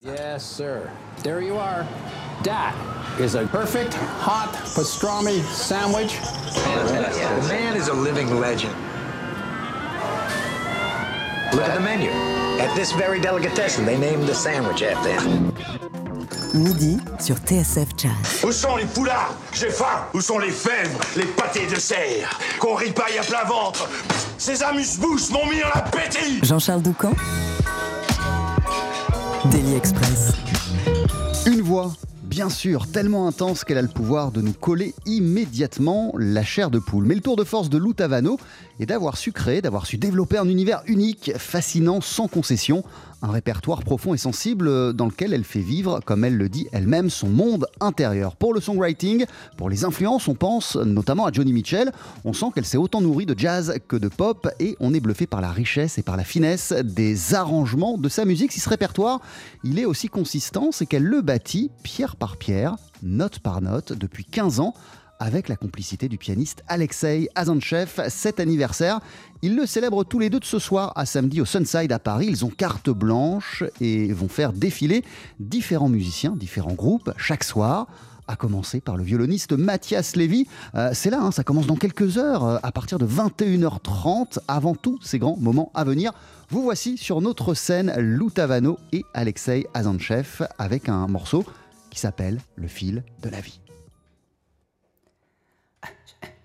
Yes, sir. There you are. That is a perfect hot pastrami sandwich. Fantastic. The man is a living legend. Look at the menu. At this very delicatessen, they named the sandwich after him. Midi sur TSF Jazz. Où sont les poulards J'ai faim Où sont les fèves? Les pâtés de serre Qu'on ripaille à plein ventre Ces amuse-bouches m'ont mis en appétit Jean-Charles Doucan Daily. Une voix, bien sûr, tellement intense qu'elle a le pouvoir de nous coller immédiatement la chair de poule. Mais le tour de force de Lou Tavano est d'avoir su créer, d'avoir su développer un univers unique, fascinant, sans concession, un répertoire profond et sensible dans lequel elle fait vivre, comme elle le dit elle-même, son monde intérieur. Pour le songwriting, pour les influences, on pense notamment à Johnny Mitchell. On sent qu'elle s'est autant nourrie de jazz que de pop et on est bluffé par la richesse et par la finesse des arrangements de sa musique. Si ce répertoire, il est aussi consistant, c'est qu'elle le bâtit pierre par pierre, note par note, depuis 15 ans avec la complicité du pianiste Alexei Azanchev. Cet anniversaire, ils le célèbrent tous les deux de ce soir à samedi au Sunside à Paris. Ils ont carte blanche et vont faire défiler différents musiciens, différents groupes chaque soir à commencer par le violoniste Mathias Lévy. Euh, c'est là, hein, ça commence dans quelques heures, euh, à partir de 21h30, avant tous ces grands moments à venir. Vous voici sur notre scène Lou Tavano et Alexei Azanchev avec un morceau qui s'appelle Le fil de la vie. Ah, ah.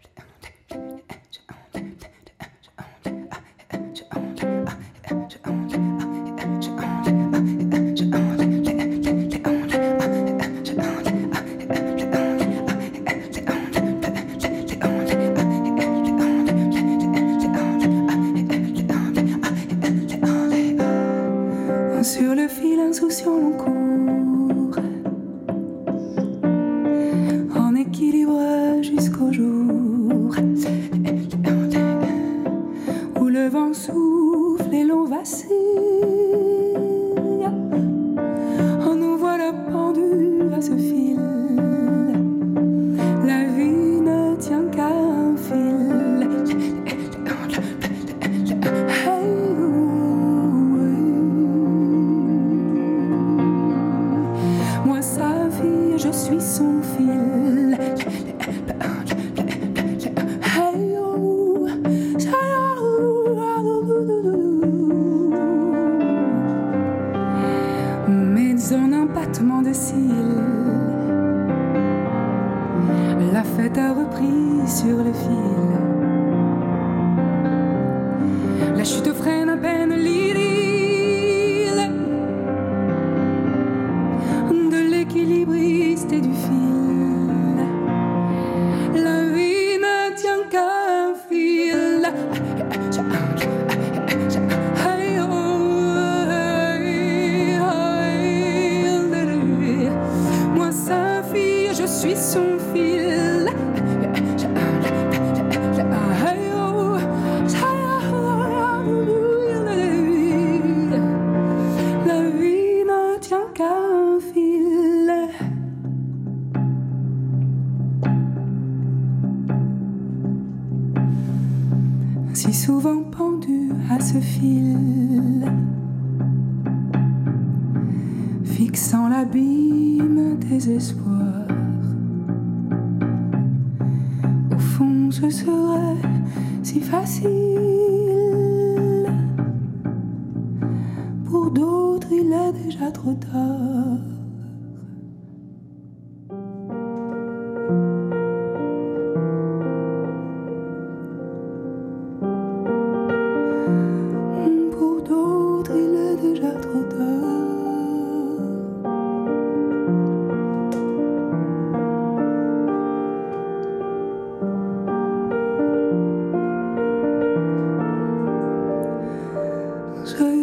Je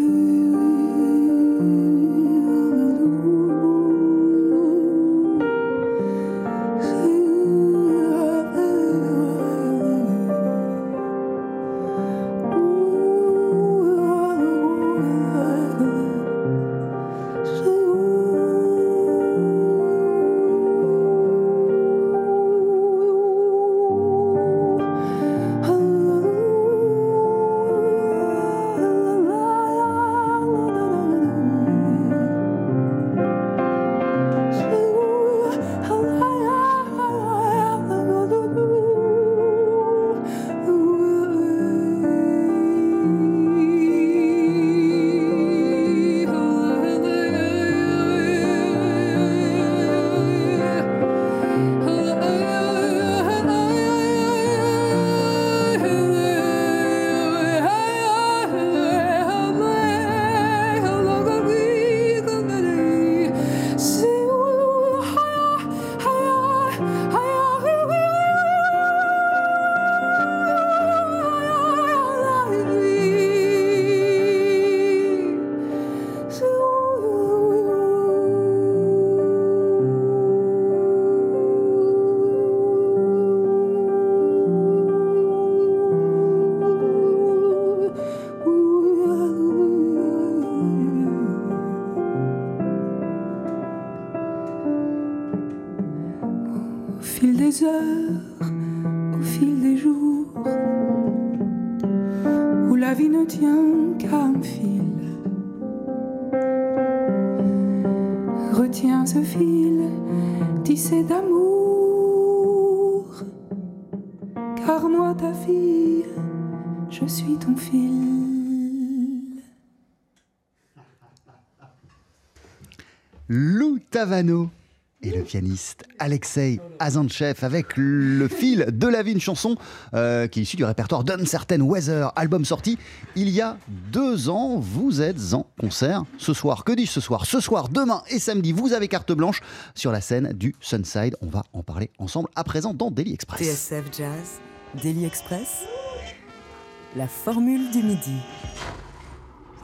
un fil. Retiens ce fil tissé d'amour, car moi ta fille, je suis ton fil. Lou Tavano et le pianiste Alexei Azantchev avec le fil de la vie, une chanson euh, qui est issue du répertoire d'Uncertain Weather, album sorti il y a deux ans. Vous êtes en concert ce soir. Que dis-je ce soir? Ce soir, demain et samedi, vous avez carte blanche sur la scène du Sunside. On va en parler ensemble à présent dans Daily Express. TSF Jazz, Daily Express, la formule du midi.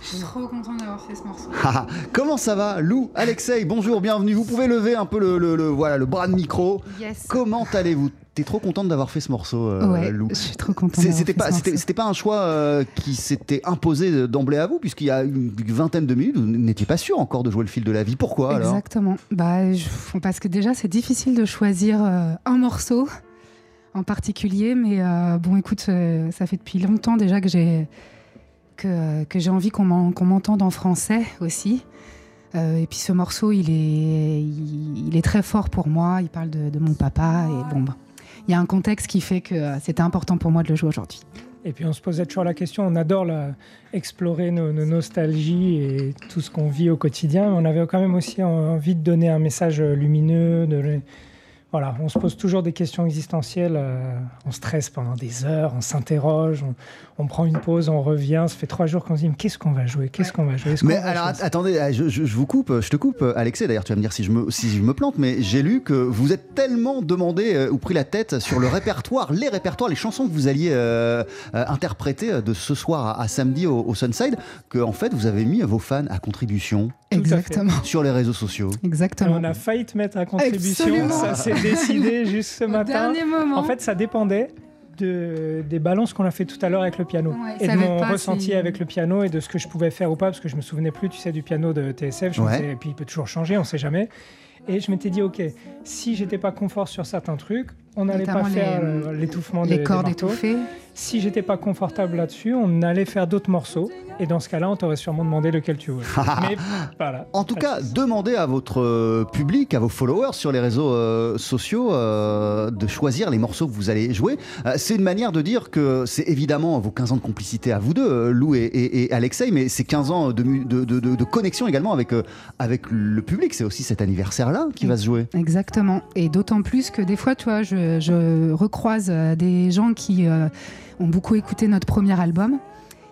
Je suis trop contente d'avoir fait ce morceau. Ah, Comment ça va Lou, Alexei, bonjour, bienvenue. Vous pouvez lever un peu le, le- le- voilà, le bras de micro. Yes. Comment allez-vous? T'es trop contente d'avoir fait ce morceau, euh, ouais, Lou? je suis trop contente. C'était pas, c'était, pas un choix euh, qui s'était imposé d'emblée à vous, puisqu'il y a une vingtaine de minutes, vous n'étiez pas sûr encore de jouer le fil de la vie. Pourquoi alors? Exactement. Bah, je- parce que déjà, c'est difficile de choisir euh, un morceau en particulier, mais bon, écoute, ça fait depuis longtemps déjà que j'ai que, que j'ai envie qu'on m'en- qu'on m'entende en français aussi. Euh, et puis ce morceau, il est, très fort pour moi. Il parle de, mon papa et bon, bah, il y a un contexte qui fait que euh, c'était important pour moi de le jouer aujourd'hui. Et puis on se posait toujours la question, on adore explorer nos, nos nostalgies et tout ce qu'on vit au quotidien, mais on avait quand même aussi envie de donner un message lumineux. Voilà, on se pose toujours des questions existentielles, euh, on stresse pendant des heures, on s'interroge, on, on prend une pause, on revient, ça fait trois jours qu'on se dit mais qu'est-ce qu'on va jouer, qu'est-ce qu'on va jouer Mais va alors attendez, euh, je, je- je vous coupe, je te coupe, Alexei. D'ailleurs, tu vas me dire si je me, si je me plante, mais j'ai lu que vous êtes tellement demandé euh, ou pris la tête sur le répertoire, les répertoires, les chansons que vous alliez euh, euh, interpréter de ce soir à, à samedi au, au Sunside, que en fait vous avez mis vos fans à contribution. Exactement. sur les réseaux sociaux. Et Exactement. on a failli te mettre à contribution, Absolument. ça s'est décidé juste ce Au matin. dernier moment. En fait, ça dépendait de, des balances qu'on a fait tout à l'heure avec le piano. Ouais, et de mon ressenti si- avec le piano et de ce que je pouvais faire ou pas, parce que je me souvenais plus, tu sais, du piano de TSF. Je Ouais. et puis il peut toujours changer, on sait jamais. Et je m'étais dit, ok, si j'étais pas confort sur certains trucs, on n'allait pas faire euh, l'étouffement les des, cordes des étouffées. Si j'étais pas confortable là-dessus, on allait faire d'autres morceaux. Et dans ce cas-là, on t'aurait sûrement demandé lequel tu voulais. Mais voilà. En tout cas, demandez à votre euh, public, à vos followers sur les réseaux euh, sociaux euh, de choisir les morceaux que vous allez jouer. Euh, c'est une manière de dire que c'est évidemment vos 15 ans de complicité à vous deux, euh, Lou et, et- et Alexei, mais c'est 15 ans de, mu- de- de- de- de connexion également avec, euh, avec le public. C'est aussi cet anniversaire-là qui va se jouer. Exactement. Et d'autant plus que des fois, tu vois, je, je recroise euh, des gens qui euh, ont beaucoup écouté notre premier album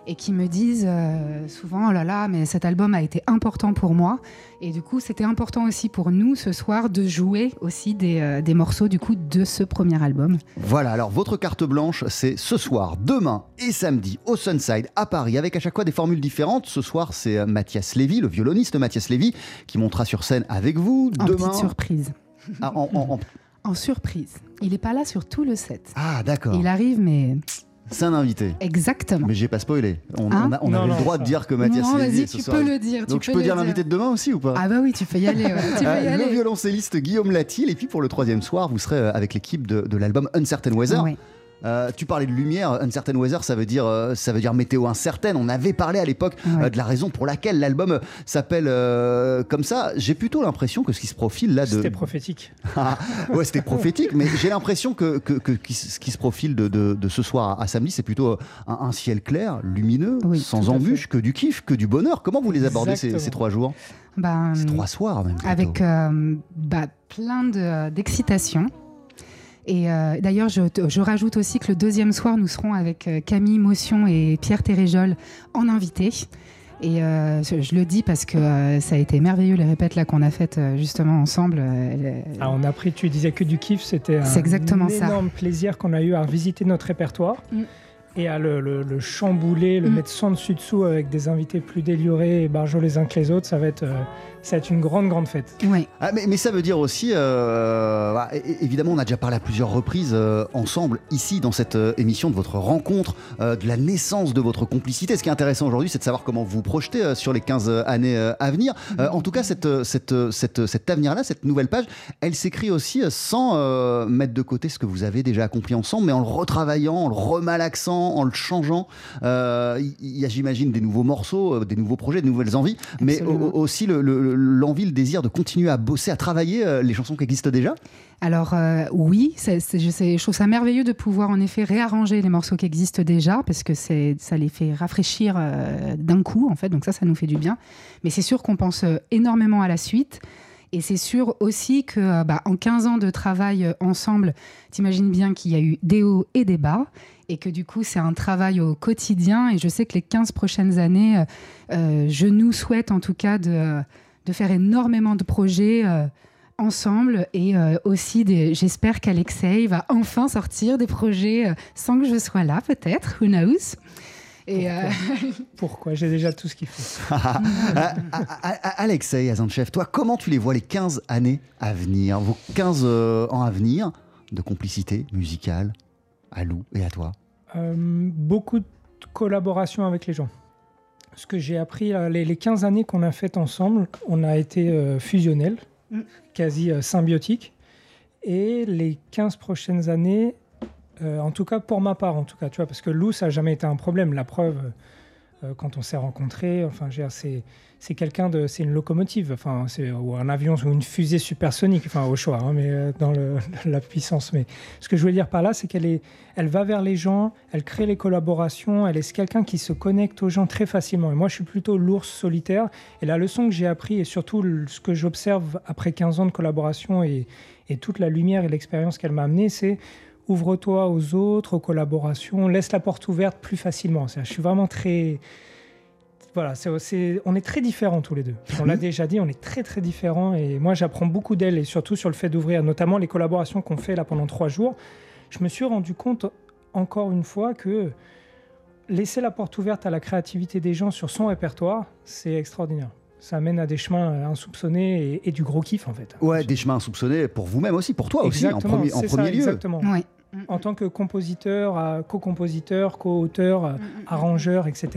et qui me disent euh, souvent, oh là là, mais cet album a été important pour moi. Et du coup, c'était important aussi pour nous ce soir de jouer aussi des, euh, des morceaux du coup de ce premier album. Voilà, alors votre carte blanche, c'est ce soir, demain et samedi au Sunside à Paris, avec à chaque fois des formules différentes. Ce soir, c'est Mathias Lévy, le violoniste Mathias Lévy, qui montera sur scène avec vous. En demain, petite surprise. Ah, en- en- en- En surprise. Il n'est pas là sur tout le set. Ah, d'accord. Il arrive, mais C'est un invité. exactement. Mais j'ai pas spoilé. On, Hein on a- on Non, avait non, le droit ça. de dire que Mathias non, vas-y, tu soir. peux le dire. Donc tu je peux peux dire l'invité de demain aussi ou pas Ah bah oui, tu peux y aller. ouais, Tu peux Euh, y Le aller. violoncelliste Guillaume Latil. Et puis pour le troisième soir, vous serez euh, avec l'équipe de, de l'album Uncertain Weather. Ouais. Euh, tu parlais de lumière, Uncertain Weather, ça veut dire, euh, ça veut dire météo incertaine. On avait parlé à l'époque Ouais. euh, de la raison pour laquelle l'album s'appelle comme ça. J'ai plutôt l'impression que ce qui se profile là de. C'était prophétique. Ah, ouais, c'était prophétique, mais j'ai l'impression que, que- ce qui se profile de, de- de ce soir à, à samedi, c'est plutôt un, un ciel clair, lumineux, Oui, sans embûches, que du kiff, que du bonheur. Comment vous les abordez ces, trois jours? Ben, Ces trois soirs même. avec bah, plein de- d'excitation. Et euh, d'ailleurs, je, je rajoute aussi que le deuxième soir, nous serons avec euh, Camille Motion et Pierre Téréjol en invité. Et euh, je, je le dis parce que euh, ça a été merveilleux les répètes là qu'on a faites euh, justement ensemble. Euh, Ah, on a pris, tu disais que du kiff, c'était un exactement ça. énorme plaisir qu'on a eu à visiter notre répertoire. Mm. Et à le, le- le chambouler, le Mm. mettre sans dessus dessous avec des invités plus délurés et barjots les uns que les autres, ça va être, euh, ça va être une grande, grande fête. Ah, mais, mais ça veut dire aussi, euh, bah, évidemment, on a déjà parlé à plusieurs reprises euh, ensemble, ici, dans cette euh, émission, de votre rencontre, euh, de la naissance de votre complicité. Ce qui est intéressant aujourd'hui, c'est de savoir comment vous vous projetez euh, sur les 15 années euh, à venir. Euh, en tout cas, cette, cette, cette, cet avenir-là, cette nouvelle page, elle s'écrit aussi sans euh, mettre de côté ce que vous avez déjà accompli ensemble, mais en le retravaillant, en le remalaxant, en le changeant. Euh, Il y a, j'imagine, des nouveaux morceaux, euh, des nouveaux projets, de nouvelles enviie, mais au- aussi le- le- l'envie, le désir de continuer à bosser, à travailler euh, les chansons qui existent déjà? Alors euh, oui, je, sais- je trouve ça merveilleux de pouvoir en effet réarranger les morceaux qui existent déjà parce que ça les fait rafraîchir euh, d'un coup en fait, donc ça, ça nous fait du bien. Mais c'est sûr qu'on pense énormément à la suite. Et c'est sûr aussi que bah, en 15 ans de travail ensemble, t'imagines bien qu'il y a eu des hauts et des bas, et que du coup c'est un travail au quotidien. Et je sais que les 15 prochaines années, euh, euh, je nous souhaite en tout cas de, de faire énormément de projets euh, ensemble et euh, aussi j'espère qu'Alexei va enfin sortir des projets euh, sans que je sois là peut-être, who knows? Et euh, Pourquoi? J'ai déjà tout ce qu'il faut. Ah, ah, ah, Alexei Azanchev, toi, comment tu les vois les 15 années à venir, vos 15 euh, ans à venir de complicité musicale? À Lou et à toi Euh, beaucoup de collaboration avec les gens. Ce que j'ai appris, les, les 15 années qu'on a faites ensemble, on a été euh, fusionnels, Mm. quasi euh, symbiotiques. Et les 15 prochaines années, en tout cas pour ma part, en tout cas, tu vois, parce que Lou, ça n'a jamais été un problème. La preuve, quand on s'est rencontrés, enfin, veux c'est quelqu'un de, c'est une locomotive, enfin, ou un avion ou une fusée supersonique, enfin, au choix, hein, mais euh, dans la puissance. Mais ce que je voulais dire par là, c'est qu'elle est, elle va vers les gens, elle crée les collaborations, elle est quelqu'un qui se connecte aux gens très facilement. Et moi, je suis plutôt l'ours solitaire. Et la leçon que j'ai appris, et surtout ce que j'observe après 15 ans de collaboration et, toute la lumière et l'expérience qu'elle m'a amené, c'est ouvre-toi aux autres, aux collaborations, laisse la porte ouverte plus facilement. Je suis vraiment très... Voilà, on est très différents tous les deux. On l'a déjà dit, on est très très différents. Et moi, j'apprends beaucoup d'elle, et surtout sur le fait d'ouvrir, notamment les collaborations qu'on fait là pendant trois jours. Je me suis rendu compte, encore une fois, que laisser la porte ouverte à la créativité des gens sur son répertoire, c'est extraordinaire. Ça amène à des chemins euh, insoupçonnés et, et du gros kiff, en fait. Ouais, des chemins insoupçonnés pour vous-même aussi, pour toi aussi, en Exactement, premier, en ça, premier lieu. Exactement. En tant que compositeur, euh, co-compositeur, co-auteur, euh, arrangeur, etc.,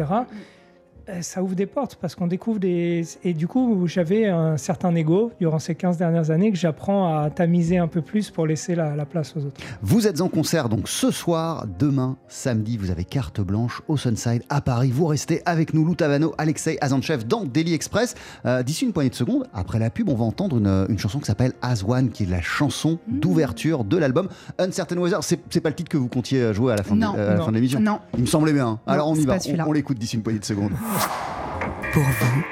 ça ouvre des portes parce qu'on découvre des... Et du coup, j'avais un certain ego durant ces 15 dernières années que j'apprends à tamiser un peu plus pour laisser la, la place aux autres. Vous êtes en concert donc ce soir, demain, samedi, vous avez carte blanche au Sunside à Paris. Vous restez avec nous, Lou Tavano, Alexei Azanchev dans Daily Express. Euh, D'ici une poignée de secondes, après la pub, on va entendre une, une chanson qui s'appelle As One, qui est la chanson d'ouverture de l'album Uncertain Weather. C'est c'est pas le titre que vous comptiez jouer à la fin de, Non. euh, à la Non. fin de l'émission Non. Il me semblait bien. hein. Alors on y va, on, on l'écoute d'ici une poignée de secondes. Pour vous,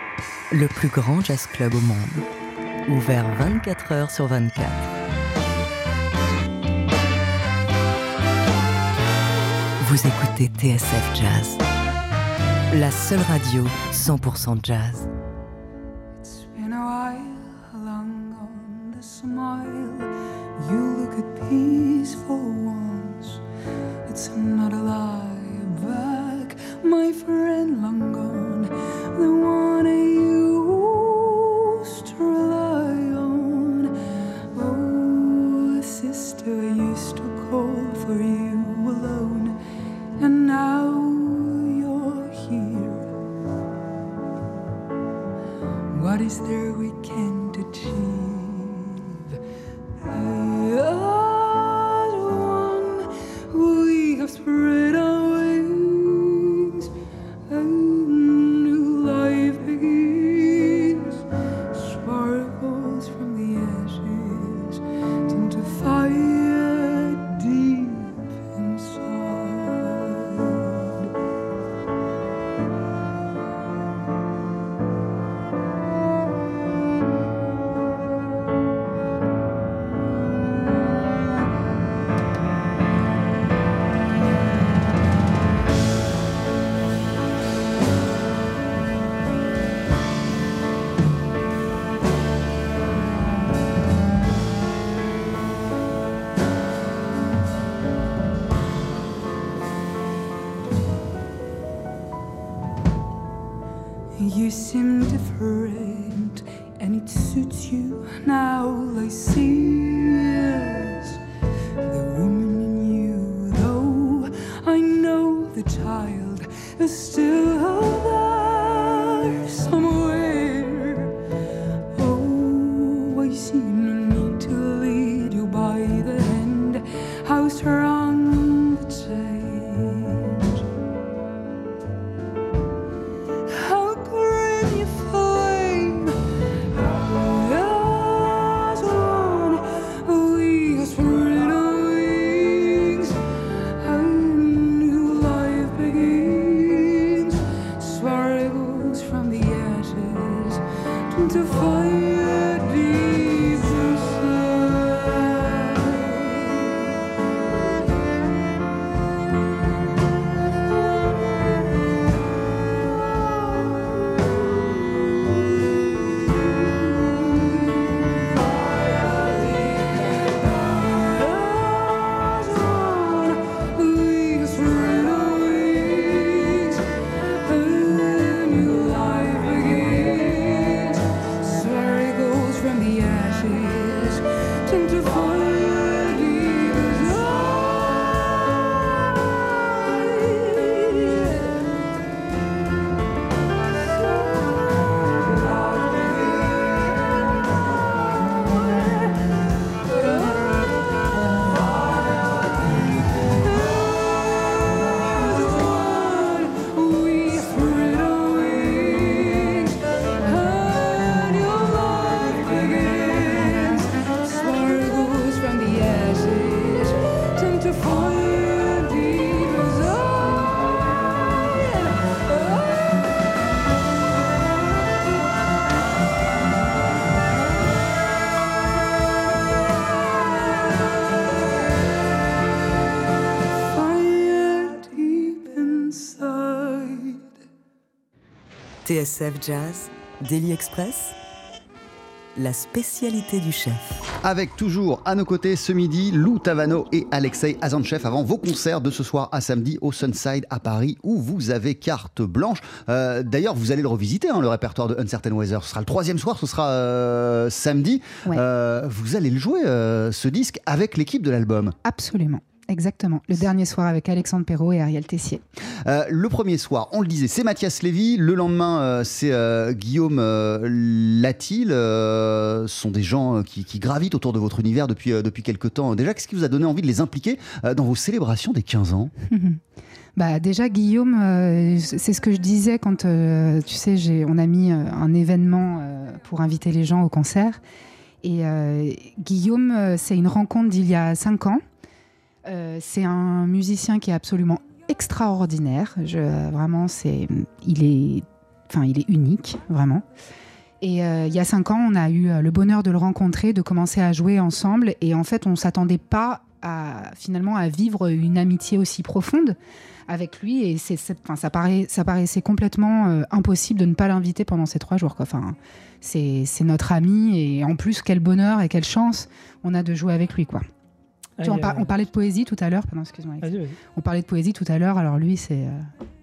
le plus grand jazz club au monde. Ouvert 24 heures sur 24. Vous écoutez TSF Jazz. La seule radio 100% jazz. It's been a while, long gone the smile. You look at peace for once. It's not a lie back, my friend, long gone. The one I used to rely on. Oh, sister, used to call for you alone. And now you're here. What is there TSF Jazz, Daily Express, la spécialité du chef. Avec toujours à nos côtés ce midi Lou Tavano et Alexei Azanchev avant vos concerts de ce soir à samedi au Sunside à Paris où vous avez carte blanche. Euh, D'ailleurs, vous allez le revisiter, hein, le répertoire de Uncertain Weather. Ce sera le troisième soir, ce sera euh, samedi. Ouais. Euh, vous allez le jouer, euh, ce disque, avec l'équipe de l'album. Absolument. Exactement. Le dernier soir avec Alexandre Perrault et Ariel Tessier. Euh, le premier soir, on le disait, c'est Mathias Lévy. Le lendemain, euh, c'est euh, Guillaume Latil. Ce sont des gens qui, qui gravitent autour de votre univers depuis, depuis quelques temps. Déjà, qu'est-ce qui vous a donné envie de les impliquer dans vos célébrations des 15 ans? Bah déjà Guillaume, euh, c'est ce que je disais quand euh, tu sais, j'ai, on a mis euh, un événement pour inviter les gens au concert. Et Guillaume, c'est une rencontre d'il y a cinq ans. Euh, c'est un musicien qui est absolument extraordinaire. Je, vraiment, c'est, il est, enfin, il est unique, vraiment. Et euh, il y a cinq ans, on a eu euh, le bonheur de le rencontrer, de commencer à jouer ensemble. Et en fait, on s'attendait pas à finalement à vivre une amitié aussi profonde avec lui. Et c'est, ça, paraît, ça paraissait complètement impossible de ne pas l'inviter pendant ces trois jours. Enfin, c'est, c'est notre ami. Et en plus, quel bonheur et quelle chance on a de jouer avec lui. Quoi. Tu vois, on, par- on parlait de poésie tout à l'heure. Pardon, excuse-moi. Alex. Vas-y, vas-y. On parlait de poésie tout à l'heure. Alors lui, c'est, euh,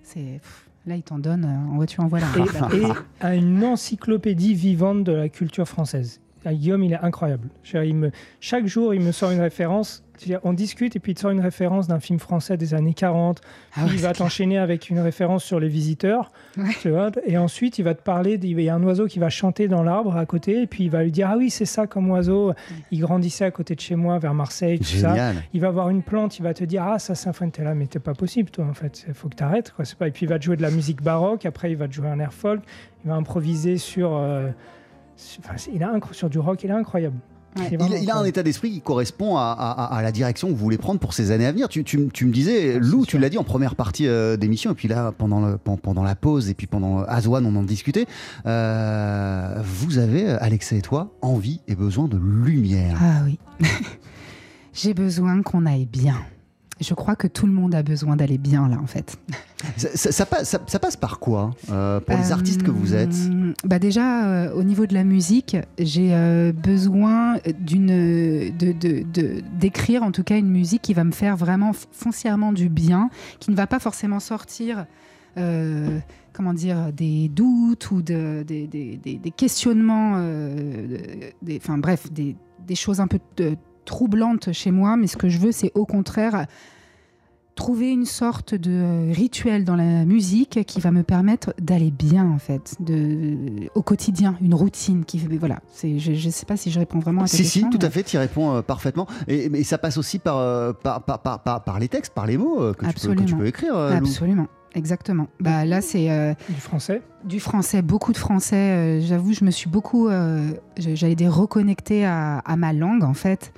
c'est pff, là, il t'en donne euh, en voiture en voilà. et, et a une encyclopédie vivante de la culture française. Ah, Guillaume, il est incroyable. Il me, chaque jour, il me sort une référence. On discute et puis il te sort une référence d'un film français des années 40. Puis Ah ouais, il va c'est t'enchaîner avec une référence sur les visiteurs. Ouais. tu vois, et ensuite, il va te parler. Il y a un oiseau qui va chanter dans l'arbre à côté. Et puis il va lui dire Ah oui, c'est ça comme oiseau. Il grandissait à côté de chez moi, vers Marseille, tout ça. Génial. Il va voir une plante, il va te dire Ah, ça, symphonie, t'es là, mais t'es pas possible, toi, en fait. Il faut que t'arrêtes. Quoi. C'est Pas... Et puis il va te jouer de la musique baroque. Après, il va te jouer un air folk. Il va improviser sur. euh, sur- enfin, il a incro- sur du rock, il est incroyable. Ouais. Il a un état d'esprit qui correspond à, à- à la direction que vous voulez prendre pour ces années à venir. Tu, tu- tu me disais, Lou, tu l'as dit en première partie euh, d'émission, et puis là, pendant, le- pen- pendant la pause, et puis pendant Azwan, on en discutait. euh, vous avez, Alexa et toi, envie et besoin de lumière. Ah oui. J'ai besoin qu'on aille bien. Je crois que tout le monde a besoin d'aller bien là en fait. Ça, ça- ça passe, ça- ça passe par quoi euh, pour les Euh, artistes que vous êtes? bah Déjà, euh, au niveau de la musique, j'ai besoin d'une, de, d'écrire en tout cas une musique qui va me faire vraiment foncièrement du bien, qui ne va pas forcément sortir comment dire, des doutes ou de, des, des- questionnements, enfin bref, des, des choses un peu troublantes chez moi, mais ce que je veux, c'est au contraire trouver une sorte de rituel dans la musique qui va me permettre d'aller bien en fait, de, au quotidien, une routine qui voilà, c'est, je ne sais pas si je réponds vraiment à ta Si, si, question. tout mais- à fait, tu y réponds euh, parfaitement. Et, ça passe aussi par, euh, par, par, par, par- par les textes, par les mots euh, que, tu peux, que tu Absolument. peux écrire. Lou. Exactement. Bah là, c'est euh, Du français du français, beaucoup de français. euh, J'avoue, je me suis beaucoup, euh, j'allais dire reconnecter à, à ma langue en fait.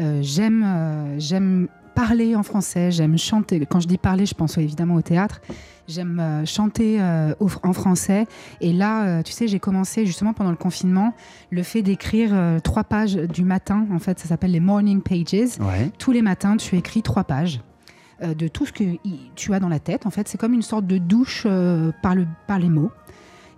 Euh, j'aime, euh, j'aime parler en français, j'aime chanter. Quand je dis parler, je pense évidemment au théâtre. J'aime euh, chanter euh, au- en français. Et là, euh, tu sais, j'ai commencé justement pendant le confinement le fait d'écrire euh, trois pages du matin. En fait, ça s'appelle les morning pages. Ouais. Tous les matins, tu écris trois pages euh, de tout ce que tu as dans la tête. En fait, c'est comme une sorte de douche euh, par, le, par les mots.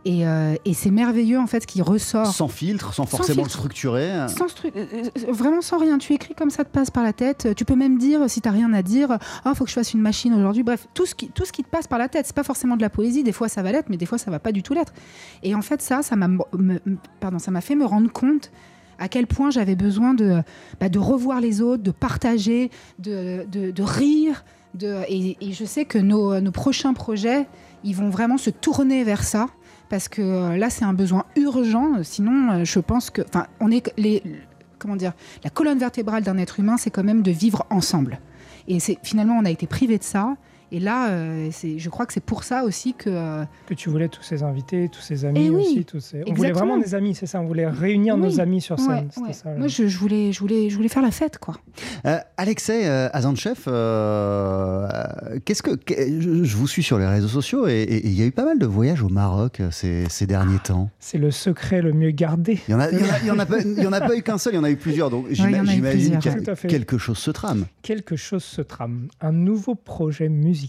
Et, euh, et c'est merveilleux, en fait, ce qui ressort. Sans filtre, sans forcément le filtre. structurer. Sans stru- euh, vraiment sans rien, tu écris comme ça te passe par la tête. Tu peux même dire, si tu n'as rien à dire, ah, faut que je fasse une machine aujourd'hui. Bref, tout ce, qui, tout ce qui te passe par la tête, c'est pas forcément de la poésie. Des fois, ça va l'être, mais des fois, ça va pas du tout l'être. Et en fait, ça, ça m'a pardon, ça m'a fait me rendre compte à quel point j'avais besoin de, bah, de revoir les autres, de partager, de, rire. Et, je sais que nos, prochains projets, ils vont vraiment se tourner vers ça. Parce que euh, là, c'est un besoin urgent. Sinon, euh, je pense que. Enfin, on est. Comment dire La colonne vertébrale d'un être humain, c'est quand même de vivre ensemble. Et finalement, on a été privé de ça. Et là, euh, je crois que c'est pour ça aussi que. euh, que tu voulais tous ces invités, tous ces amis Eh oui, aussi. Tous ces... On voulait vraiment des amis, c'est ça On voulait réunir nos amis sur ouais, scène. C'était ouais. ça. Moi, je, je voulais, je, voulais, je voulais faire la fête, quoi. Euh, Alexei euh, Azanchev, qu'est-ce que, je, je vous suis sur les réseaux sociaux et il y a eu pas mal de voyages au Maroc ces, ces derniers temps. C'est le secret le mieux gardé. Il y en a, en en pas, eu qu'un seul, il y en a eu plusieurs. Donc j'imagine à fait. quelque chose se trame. Quelque chose se trame. Un nouveau projet musical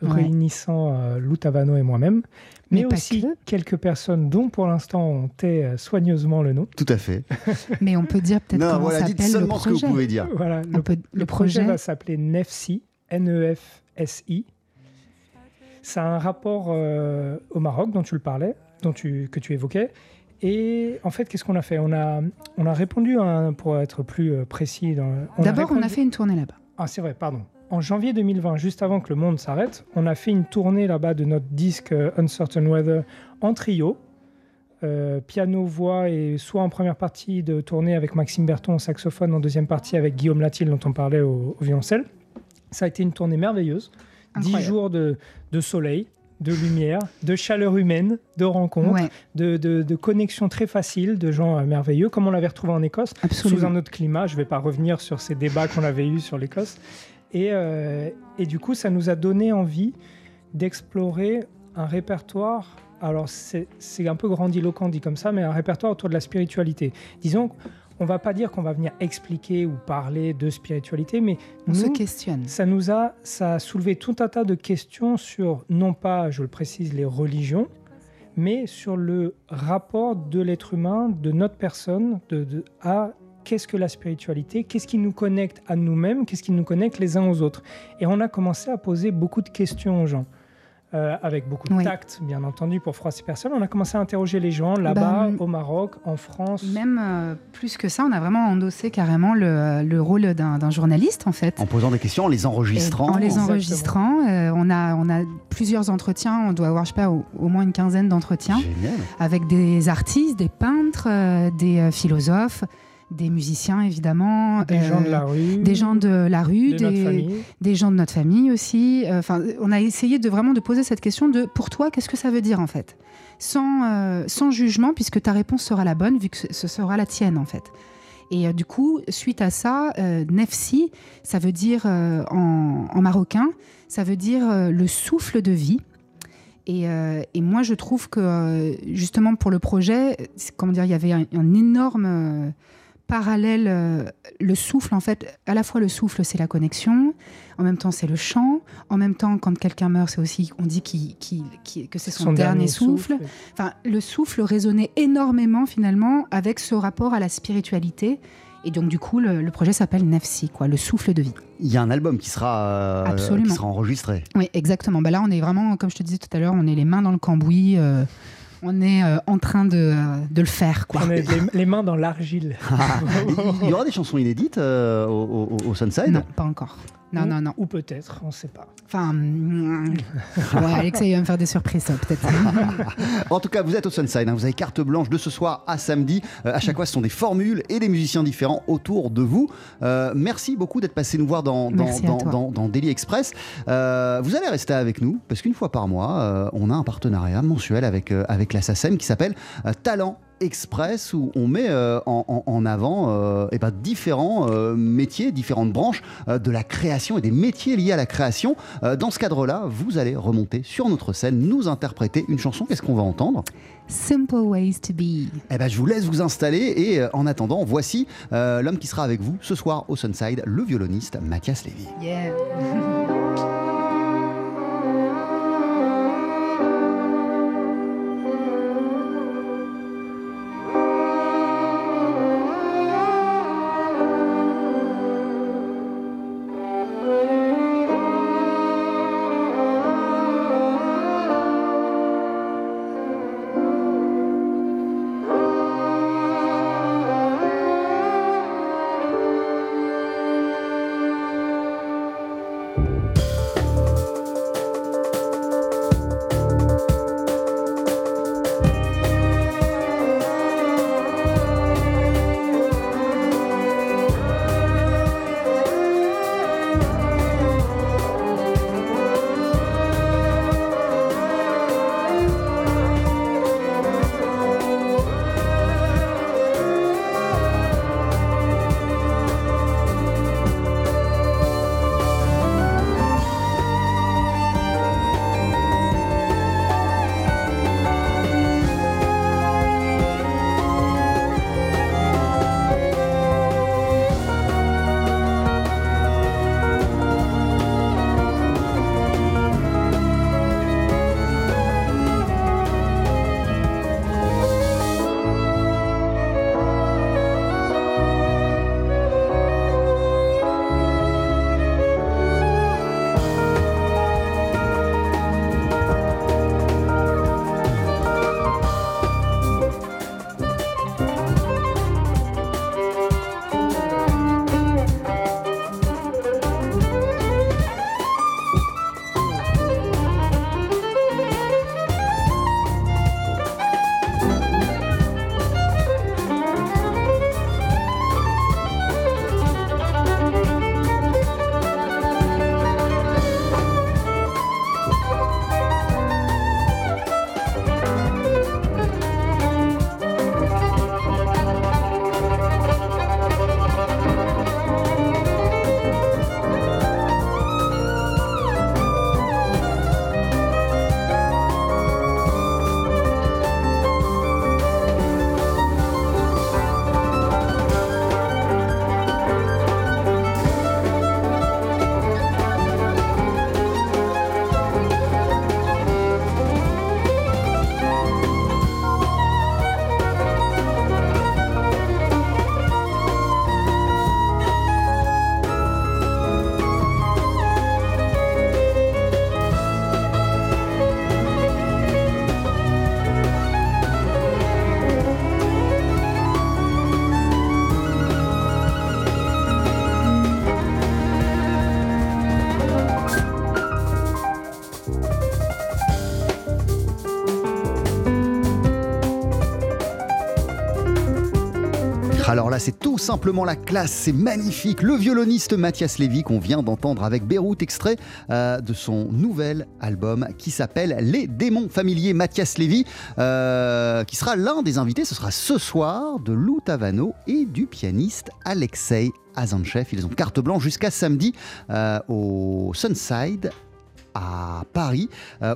Ouais. réunissant euh, Lou Tavano et moi-même, mais, aussi que. quelques personnes dont pour l'instant on tait euh, soigneusement le nom. Tout à fait. Mais on peut dire peut-être Non, comment voilà, dites s'appelle le seulement ce que vous projet. pouvez dire. Voilà, le, peut- le le projet projet. va s'appeler NEFSI, N-E-F-S-I. Ça a un rapport euh, au Maroc dont tu le parlais, dont tu, que tu évoquais. Et en fait, qu'est-ce qu'on a fait? On a, on a répondu, pour être plus euh, précis. dans- on D'abord, on a fait une tournée là-bas. Ah, c'est vrai, pardon. En janvier 2020, juste avant que le monde s'arrête, on a fait une tournée là-bas de notre disque euh, Uncertain Weather en trio. Euh, piano, voix et soit en première partie de tournée avec Maxime Berton au saxophone, en deuxième partie avec Guillaume Latil dont on parlait au, au violoncelle. Ça a été une tournée merveilleuse. Dix jours de, de soleil, de lumière, de chaleur humaine, de rencontres, Ouais, de, de, de connexions très faciles, de gens euh, merveilleux, comme on l'avait retrouvé en Écosse sous un autre climat. Je ne vais pas revenir sur ces débats qu'on avait eus sur l'Écosse. Et, euh, et du coup, ça nous a donné envie d'explorer un répertoire. Alors, c'est un peu grandiloquent dit comme ça, mais un répertoire autour de la spiritualité. Disons, on va pas dire qu'on va venir expliquer ou parler de spiritualité, mais On se nous, questionne. ça nous a, ça a soulevé tout un tas de questions sur, non pas, je le précise, les religions, mais sur le rapport de l'être humain, de notre personne, de, de- à qu'est-ce que la spiritualité, qu'est-ce qui nous connecte à nous-mêmes, qu'est-ce qui nous connecte les uns aux autres. Et on a commencé à poser beaucoup de questions aux gens. euh, avec beaucoup de Oui. tact, bien entendu, pour froisser personne. On a commencé à interroger les gens là-bas, Ben, au Maroc, en France. Même euh, plus que ça, on a vraiment endossé carrément le, le rôle d'un d'un journaliste, en fait. En posant des questions, en les enregistrant. En les Exactement. enregistrant, euh, on, a, on a plusieurs entretiens, on doit avoir, je sais pas, au, au moins une quinzaine d'entretiens Génial. avec des artistes, des peintres, euh, des euh, philosophes, des musiciens évidemment, des gens de euh, la rue, des gens de la rue, de notre des, famille. des gens de notre famille aussi. Euh, Enfin, on a essayé de vraiment de poser cette question de pour toi, qu'est-ce que ça veut dire en fait, sans euh, sans jugement puisque ta réponse sera la bonne vu que ce- sera la tienne en fait. Et euh, du coup, suite à ça, euh, Nefsi, ça veut dire euh, en, en marocain, ça veut dire euh, le souffle de vie. Et, euh, et moi, je trouve que euh, justement pour le projet, comment dire, il y avait un, un énorme euh, parallèle. euh, le souffle, en fait, à la fois le souffle, c'est la connexion, en même temps, c'est le chant, en même temps, quand quelqu'un meurt, c'est aussi, on dit qu'il- qu'il- qu'il- que c'est son, dernier, souffle. Enfin, le souffle résonnait énormément finalement avec ce rapport à la spiritualité Et donc, du coup, le, le projet s'appelle Nefsi, quoi, le souffle de vie. Il y a un album qui sera, euh, Absolument. qui sera enregistré. Oui, exactement. Bah là, on est vraiment, comme je te disais tout à l'heure, on est les mains dans le cambouis. euh, on est euh, en train de, euh, de le faire, quoi. On est les, les mains dans l'argile. Il y aura des chansons inédites euh, au, au- au Sunside? Non, pas encore. Non, Ou- non, non. Ou peut-être, on ne sait pas. Enfin, mm, ouais, Alexei va me faire des surprises, ça, peut-être. En tout cas, vous êtes au Sunside, hein, vous avez carte blanche de ce soir à samedi. Euh, à chaque fois, ce sont des formules et des musiciens différents autour de vous. Euh, merci beaucoup d'être passé nous voir dans, dans, Merci à dans, toi. dans- dans Daily Express. Euh, vous allez rester avec nous parce qu'une fois par mois, euh, on a un partenariat mensuel avec, euh, avec la SACEM qui s'appelle euh, Talent Express où on met euh, en, avant euh, eh ben, différents euh, métiers, différentes branches de la création et des métiers liés à la création. Dans ce cadre-là, vous allez remonter sur notre scène, nous interpréter une chanson. Qu'est-ce qu'on va entendre? Simple ways to be. eh ben, je vous laisse vous installer et en attendant, voici l'homme qui sera avec vous ce soir au Sunside, le violoniste Mathias Lévy. Yeah. simplement la classe, c'est magnifique. Le violoniste Mathias Lévy qu'on vient d'entendre avec Beyrouth, extrait euh, de son nouvel album qui s'appelle Les démons familiers. Mathias Lévy, euh, qui sera l'un des invités, ce sera ce soir de Lou Tavano et du pianiste Alexei Azanchev. Ils ont carte blanche jusqu'à samedi euh, au Sunside à Paris,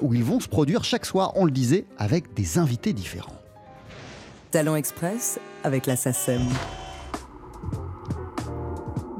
où ils vont se produire chaque soir, on le disait, avec des invités différents. Talent Express avec la SACEM.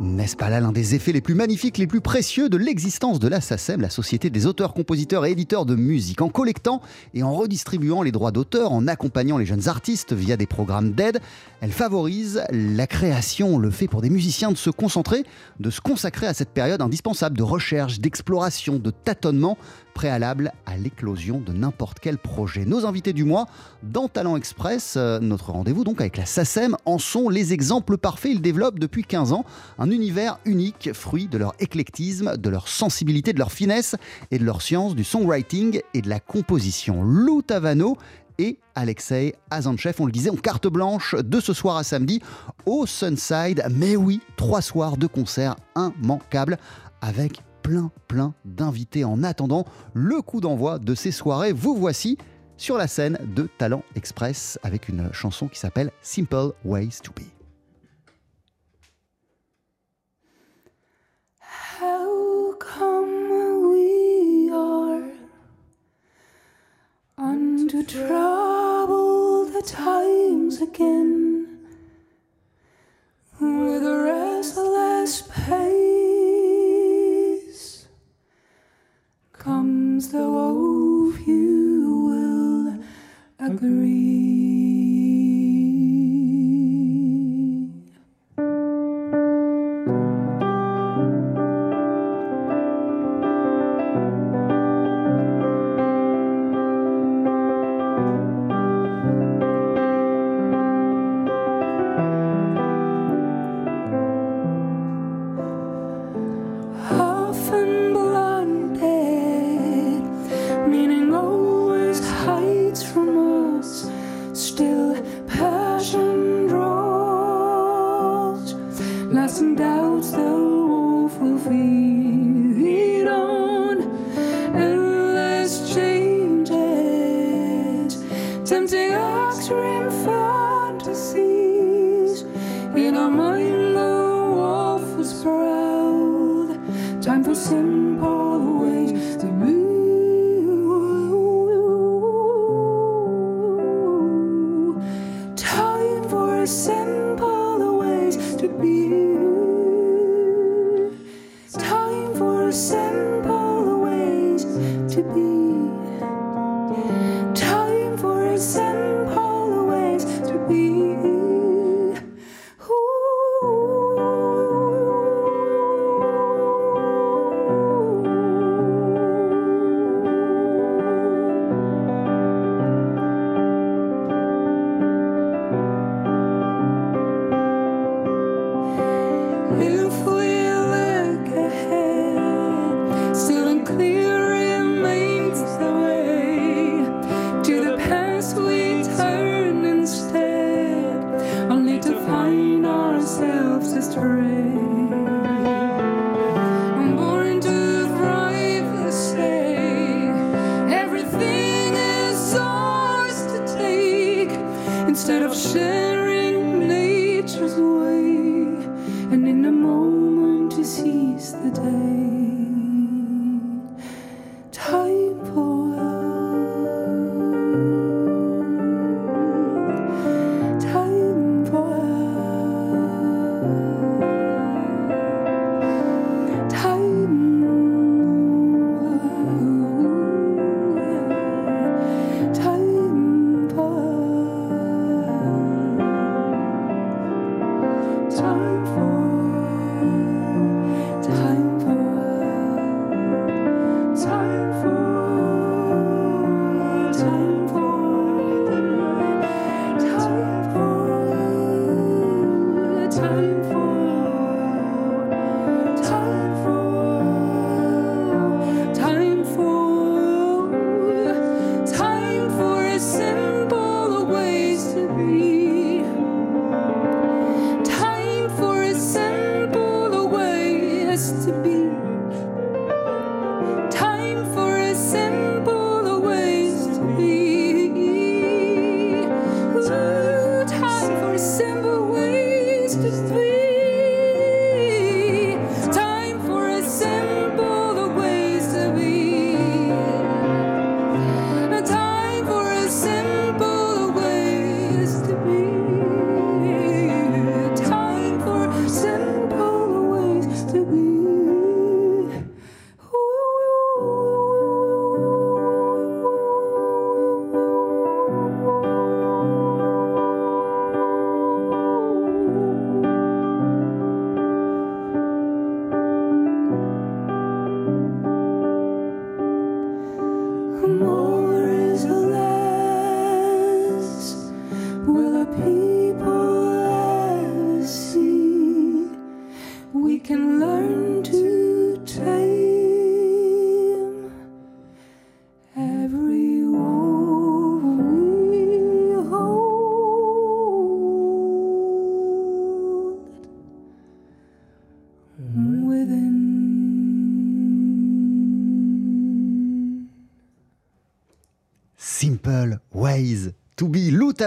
N'est-ce pas là l'un des effets les plus magnifiques, les plus précieux de l'existence de la SACEM, la Société des auteurs, compositeurs et éditeurs de musique En collectant et en redistribuant les droits d'auteur, en accompagnant les jeunes artistes via des programmes d'aide, elle favorise la création, le fait pour des musiciens de se concentrer, de se consacrer à cette période indispensable de recherche, d'exploration, de tâtonnement préalable à l'éclosion de n'importe quel projet. Nos invités du mois dans Talent Express, euh, notre rendez-vous donc avec la SACEM, en sont les exemples parfaits. Ils développent depuis 15 ans un univers unique, fruit de leur éclectisme, de leur sensibilité, de leur finesse et de leur science du songwriting et de la composition. Lou Tavano et Alexei Azanchev, on le disait, en carte blanche de ce soir à samedi au Sunside. Mais oui, trois soirs de concerts immanquables avec plein, plein d'invités en attendant le coup d'envoi de ces soirées. Vous voici sur la scène de Talent Express avec une chanson qui s'appelle Simple Ways to Be. How come we are trouble? The times again with a restless comes the woe you will agree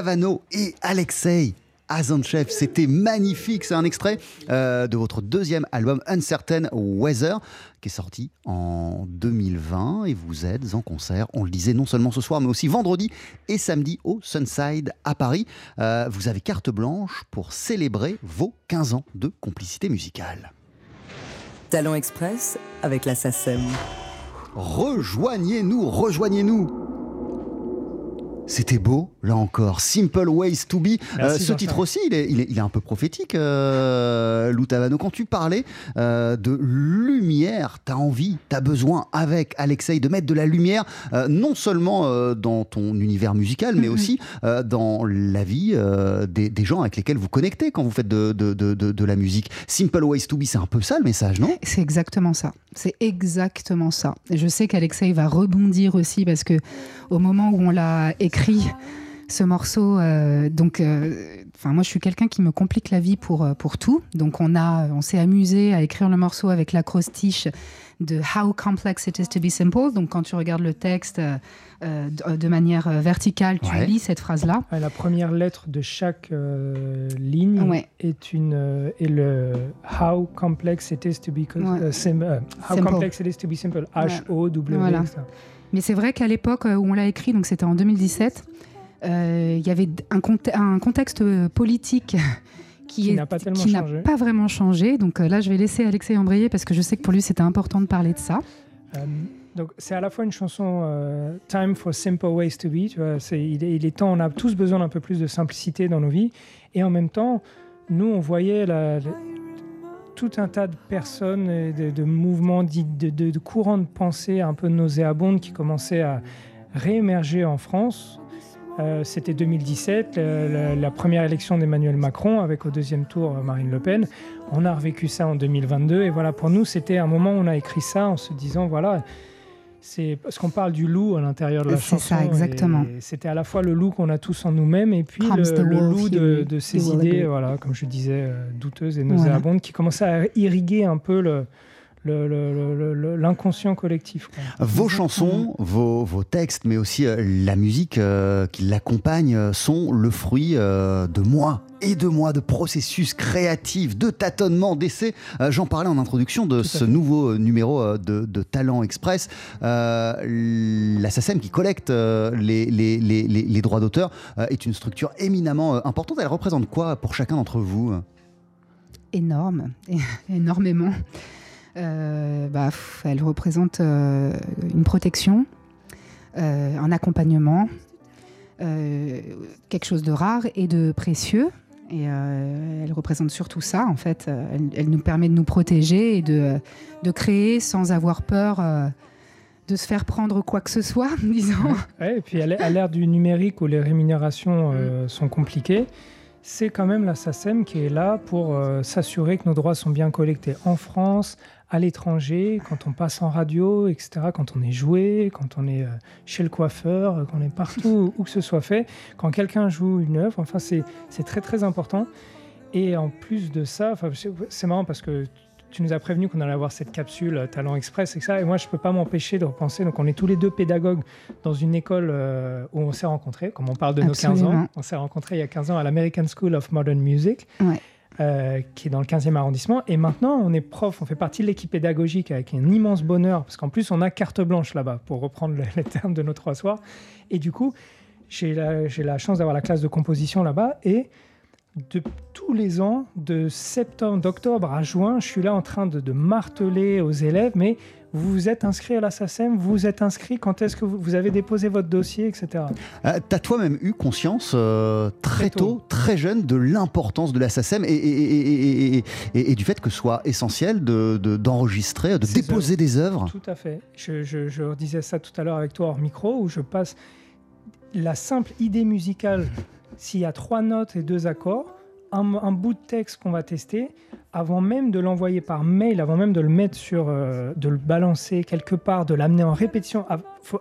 Tavano et Alexei Azanchev. C'était magnifique. C'est un extrait euh, de votre deuxième album Uncertain Weather qui est sorti en 2020 et vous êtes en concert, on le disait non seulement ce soir mais aussi vendredi et samedi au Sunside à Paris. Euh, vous avez carte blanche pour célébrer vos 15 ans de complicité musicale. Talent Express avec la SACEM. Rejoignez-nous, rejoignez-nous c'était beau, là encore. Simple Ways to Be. Euh, ce titre aussi, il est, il, est, il est, un peu prophétique, euh, Lou Tavano. Quand tu parlais euh, de lumière, tu as envie, tu as besoin, avec Alexei, de mettre de la lumière, euh, non seulement euh, dans ton univers musical, mais mhm. aussi euh, dans la vie des, des, gens avec lesquels vous connectez quand vous faites de, de, de, de la musique. Simple Ways to Be, c'est un peu ça le message, non? C'est exactement ça. C'est exactement ça. Et je sais qu'Alexei va rebondir aussi parce que au moment où on l'a écrit, ce morceau, euh, donc, euh, enfin, moi, je suis quelqu'un qui me complique la vie pour, euh, pour tout. Donc, on a, on s'est amusé à écrire le morceau avec l'acrostiche de How complex it is to be simple. Donc, quand tu regardes le texte euh, de, manière verticale, tu ouais. lis cette phrase-là. La première lettre de chaque euh, ligne ouais. est une est le How complex it is to be ouais. sim, How simple. complex it is to be simple. H O W. Voilà. Mais c'est vrai qu'à l'époque où on l'a écrit, donc c'était en 2017 euh, il y avait un, un contexte politique qui, n'a pas, pas, vraiment changé. Donc euh, là, je vais laisser Alexei embrayer parce que je sais que pour lui, c'était important de parler de ça. Euh, donc c'est à la fois une chanson euh, Time for Simple Ways to Be. Tu vois, il, est, il, est, temps, on a tous besoin d'un peu plus de simplicité dans nos vies. Et en même temps, nous, on voyait la, la, tout un tas de personnes, de, mouvements, de, de, de, courants de pensée un peu nauséabondes qui commençaient à réémerger en France euh, C'était 2017, la, la, première élection d'Emmanuel Macron, avec au deuxième tour euh, Marine Le Pen. On a revécu ça en 2022. Et voilà, pour nous, c'était un moment où on a écrit ça en se disant, voilà, c'est parce qu'on parle du loup à l'intérieur de la chanson. C'est ça, exactement. C'était à la fois le loup qu'on a tous en nous-mêmes et puis le, le, loup de, de ces idées, voilà, comme je disais, euh, douteuses et nauséabondes, voilà. qui commençaient à irriguer un peu le l'inconscient collectif. Quoi. Vos chansons, vos, vos, textes, mais aussi euh, la musique euh, qui l'accompagne euh, sont le fruit euh, de mois et de mois de processus créatifs, de tâtonnements, d'essais. Euh, J'en parlais en introduction de ce nouveau numéro de, de Talent Express. Euh, la SACEM qui collecte les, les, les, les, droits d'auteur est une structure éminemment importante. Elle représente quoi pour chacun d'entre vous? Énorme, énormément bah, elle représente euh, une protection, euh, un accompagnement, euh, quelque chose de rare et de précieux. Et euh, elle représente surtout ça, en fait. Elle, elle, nous permet de nous protéger et de, de créer sans avoir peur de se faire prendre quoi que ce soit, disons. Ouais, et puis à l'ère du numérique où les rémunérations euh, sont compliquées, c'est quand même la SACEM qui est là pour euh, s'assurer que nos droits sont bien collectés en France, à l'étranger, quand on passe en radio, etc., quand on est joué, quand on est euh, chez le coiffeur, quand on est partout où que ce soit fait, quand quelqu'un joue une œuvre, enfin c'est très très important. Et en plus de ça, c'est marrant parce que tu nous as prévenu qu'on allait avoir cette capsule euh, Talent Express et ça. Et moi, je peux pas m'empêcher de repenser. Donc, on est tous les deux pédagogues dans une école euh, où on s'est rencontrés, comme on parle de Absolument. nos 15 ans. On s'est rencontrés il y a 15 ans à l'American School of Modern Music. Ouais. Euh, qui est dans le 15e arrondissement. Et maintenant, on est prof, on fait partie de l'équipe pédagogique avec un immense bonheur, parce qu'en plus, on a carte blanche là-bas, pour reprendre les termes de nos trois soirs. Et du coup, j'ai la, la chance d'avoir la classe de composition là-bas. Et de tous les ans, de septembre, d'octobre à juin, je suis là en train de, de, marteler aux élèves, mais vous vous êtes inscrit à la SACEM, vous vous êtes inscrit, quand est-ce que vous, vous, avez déposé votre dossier, etc. Euh, tu as toi-même eu conscience euh, très, très tôt, tôt, très jeune, de l'importance de la SACEM et, et, et, et, du fait que ce soit essentiel d'enregistrer, de, de, de déposer œuvres. des œuvres. Tout à fait. Je, je, je disais ça tout à l'heure avec toi hors micro, où je passe la simple idée musicale s'il y a trois notes et deux accords, un, bout de texte qu'on va tester, avant même de l'envoyer par mail, avant même de le mettre sur, euh, de le balancer quelque part, de l'amener en répétition,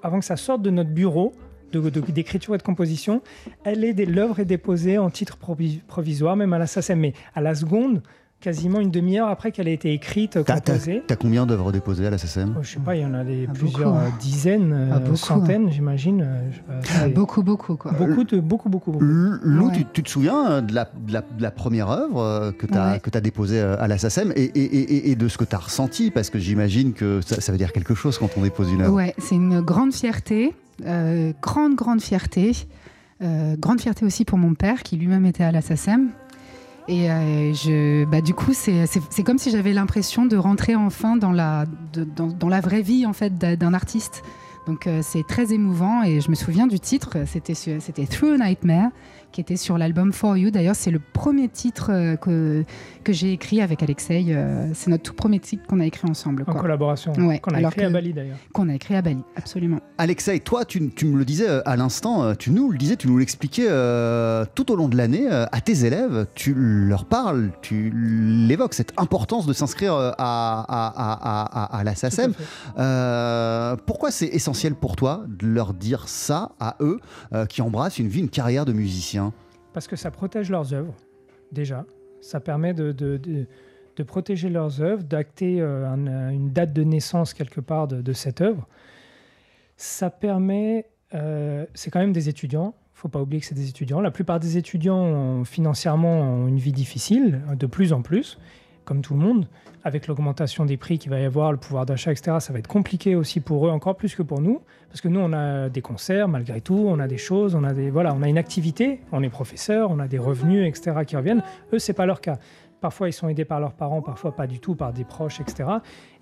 avant que ça sorte de notre bureau d'écriture et de composition, elle est l'œuvre est déposée en titre provisoire, même à la. Mais à la seconde, quasiment une demi-heure après qu'elle ait été écrite, T'as, t'as- composée. t'as combien d'œuvres déposées à la SSM? Oh, je sais pas, il y en a des, Ah, plusieurs beaucoup. euh, dizaines, euh, Ah, beaucoup. centaines, j'imagine. euh, Ah, beaucoup, beaucoup, quoi. beaucoup, de, beaucoup, beaucoup, Lou, Ouais. tu, tu te souviens euh, de la, de la- de la première œuvre euh, que tu as, Ouais. que t'as déposée euh, à la SACEM et, et- et- et de ce que tu as ressenti? Parce que j'imagine que ça, ça veut dire quelque chose quand on dépose une œuvre. Ouais, c'est une grande fierté, euh, grande, grande fierté. Euh, grande fierté aussi pour mon père qui lui-même était à la SACEM. Et euh, je, bah, du coup, c'est comme si j'avais l'impression de rentrer enfin dans la, dans, dans la vraie vie en fait d'un artiste. Donc euh, c'est très émouvant et je me souviens du titre, c'était Through a Nightmare qui était sur l'album For You. D'ailleurs, c'est le premier titre euh, que, que j'ai écrit avec Alexei. euh, c'est notre tout premier titre qu'on a écrit ensemble. En collaboration. Ouais, Qu'on a alors écrit à que- Bali d'ailleurs. Qu'on a écrit à Bali, absolument. Alexei, toi, tu, tu me le disais euh, à l'instant, tu nous le disais, tu nous l'expliquais euh, tout au long de l'année à tes élèves, tu leur parles, tu l'évoques, cette importance de s'inscrire à, à, à, à, à la à SACEM. Euh, pourquoi c'est essentiel pour toi de leur dire ça à eux euh, qui embrassent une vie, une carrière de musicien? Parce que ça protège leurs œuvres, déjà. Ça permet de, protéger leurs œuvres, d'acter euh, euh, une date de naissance quelque part de, cette œuvre. Ça permet, euh, c'est quand même des étudiants, il ne faut pas oublier que c'est des étudiants. La plupart des étudiants financièrement ont une vie difficile, de plus en plus, comme tout le monde. Avec l'augmentation des prix qu'il va y avoir, le pouvoir d'achat, etc., ça va être compliqué aussi pour eux, encore plus que pour nous. Parce que nous, on a des concerts, malgré tout, on a des choses, on a, des, voilà, on a une activité, on est professeur, on a des revenus, etc., qui reviennent. Eux, c'est pas leur cas. Parfois, ils sont aidés par leurs parents, parfois pas du tout, par des proches, etc.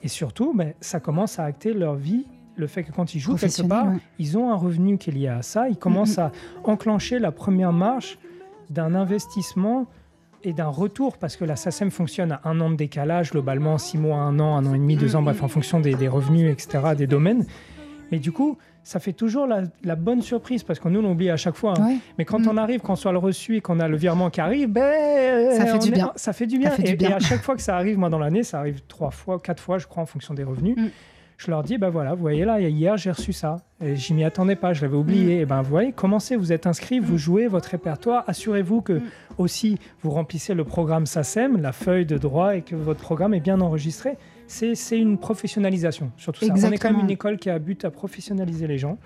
Et surtout, ben, ça commence à acter leur vie. Le fait que quand ils jouent quelque part, ouais. ils ont un revenu qui est lié à ça. Ils commencent à enclencher la première marche d'un investissement et d'un retour, parce que la SACEM fonctionne à un an de décalage, globalement, six mois, un an, un an et demi, deux ans, bref, en fonction des, des revenus, etc., des domaines. Mais du coup, ça fait toujours la, la bonne surprise, parce que nous, on oublie à chaque fois. hein. Ouais. Mais quand Mm. on arrive, qu'on soit le reçu et qu'on a le virement qui arrive, ben, Ça fait on du est- bien. Ça fait du bien. fait du et, bien. et à chaque fois que ça arrive, moi, dans l'année, ça arrive trois fois, quatre fois, je crois, en fonction des revenus. Mm. Je leur dis, ben voilà, vous voyez là, hier j'ai reçu ça. Et j'y m'y attendais pas, je l'avais oublié. Mm. Et ben vous voyez, commencez, vous êtes inscrits, vous jouez votre répertoire. Assurez-vous que Mm. aussi vous remplissez le programme SACEM, la feuille de droit, et que votre programme est bien enregistré. C'est c'est une professionnalisation, surtout ça. On est quand même une école qui a but à professionnaliser les gens.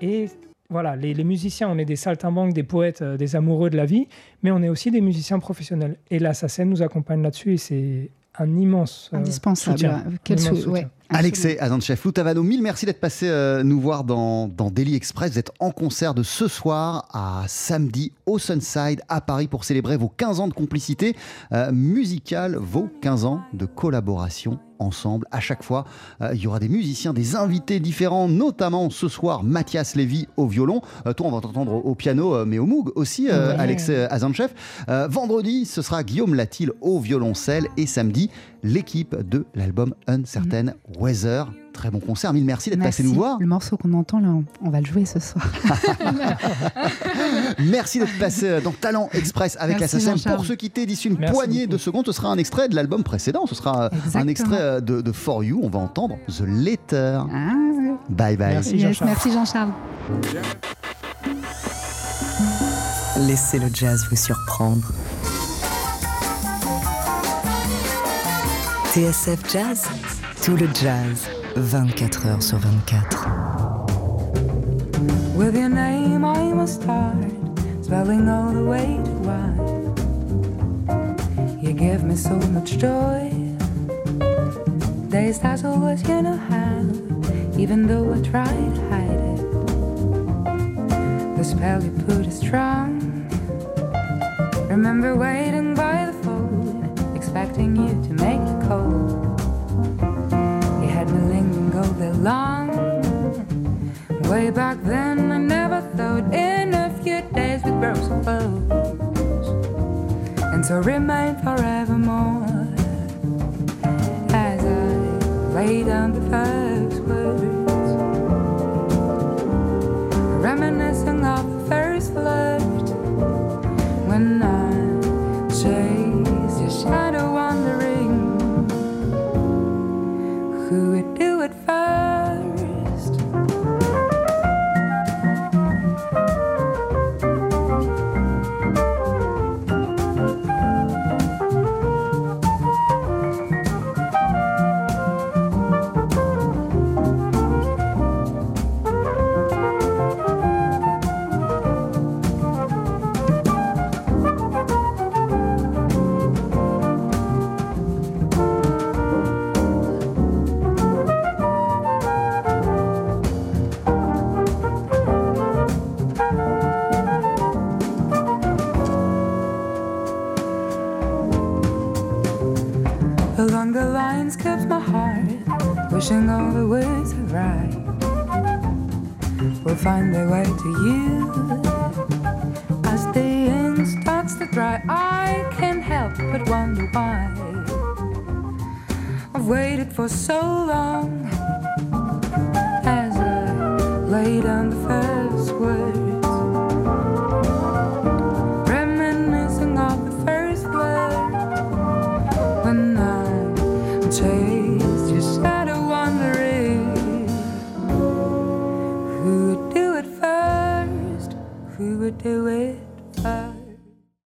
Et voilà, les, les musiciens, on est des saltimbanques, des poètes, euh, des amoureux de la vie, mais on est aussi des musiciens professionnels. Et la SACEM nous accompagne là-dessus et c'est un immense euh, Indispensable. soutien. Quel Un immense sou- soutien. ouais, Alexei Azanchev, Loutavano, mille merci d'être passé euh, nous voir dans, dans Daily Express. Vous êtes en concert de ce soir à samedi au Sunside à Paris pour célébrer vos 15 ans de complicité euh, musicale, vos 15 ans de collaboration ensemble. À chaque fois, euh, il y aura des musiciens, des invités différents, notamment ce soir Mathias Lévy au violon. Euh, toi, on va t'entendre au, au piano, euh, mais au Moog aussi, Ouais. Alexei Azanchev. Vendredi, ce sera Guillaume Latil au violoncelle et samedi, l'équipe de l'album Uncertain Weather. Très bon concert, mille merci d'être passé nous voir. Le morceau qu'on entend là, on, va le jouer ce soir. Merci d'être passé euh, dans Talent Express avec Merci, la SACEM. Jean-Charles. Pour se quitter d'ici une Merci poignée beaucoup. de secondes, ce sera un extrait de l'album précédent. Ce sera euh, un extrait euh, de, de For You. On va entendre The Letter. Ah. Bye bye. Merci. Jean-Charles. merci Jean-Charles. Laissez le jazz vous surprendre. TSF Jazz, tout le jazz, 24 heures sur 24. With your name, I must start spelling all the way to one. You give me so much joy. Days that's always know how, even though I try to hide it. The spell you put is strong. Remember waiting by the phone, expecting you to make it cold. Had me all day long. Way back then, I never thought in a few days we'd grow so close, and so remain forevermore. As I lay down the first words, reminiscing of the first flirt, when I to you as the ink starts to dry. I can't help but wonder why I've waited for so long.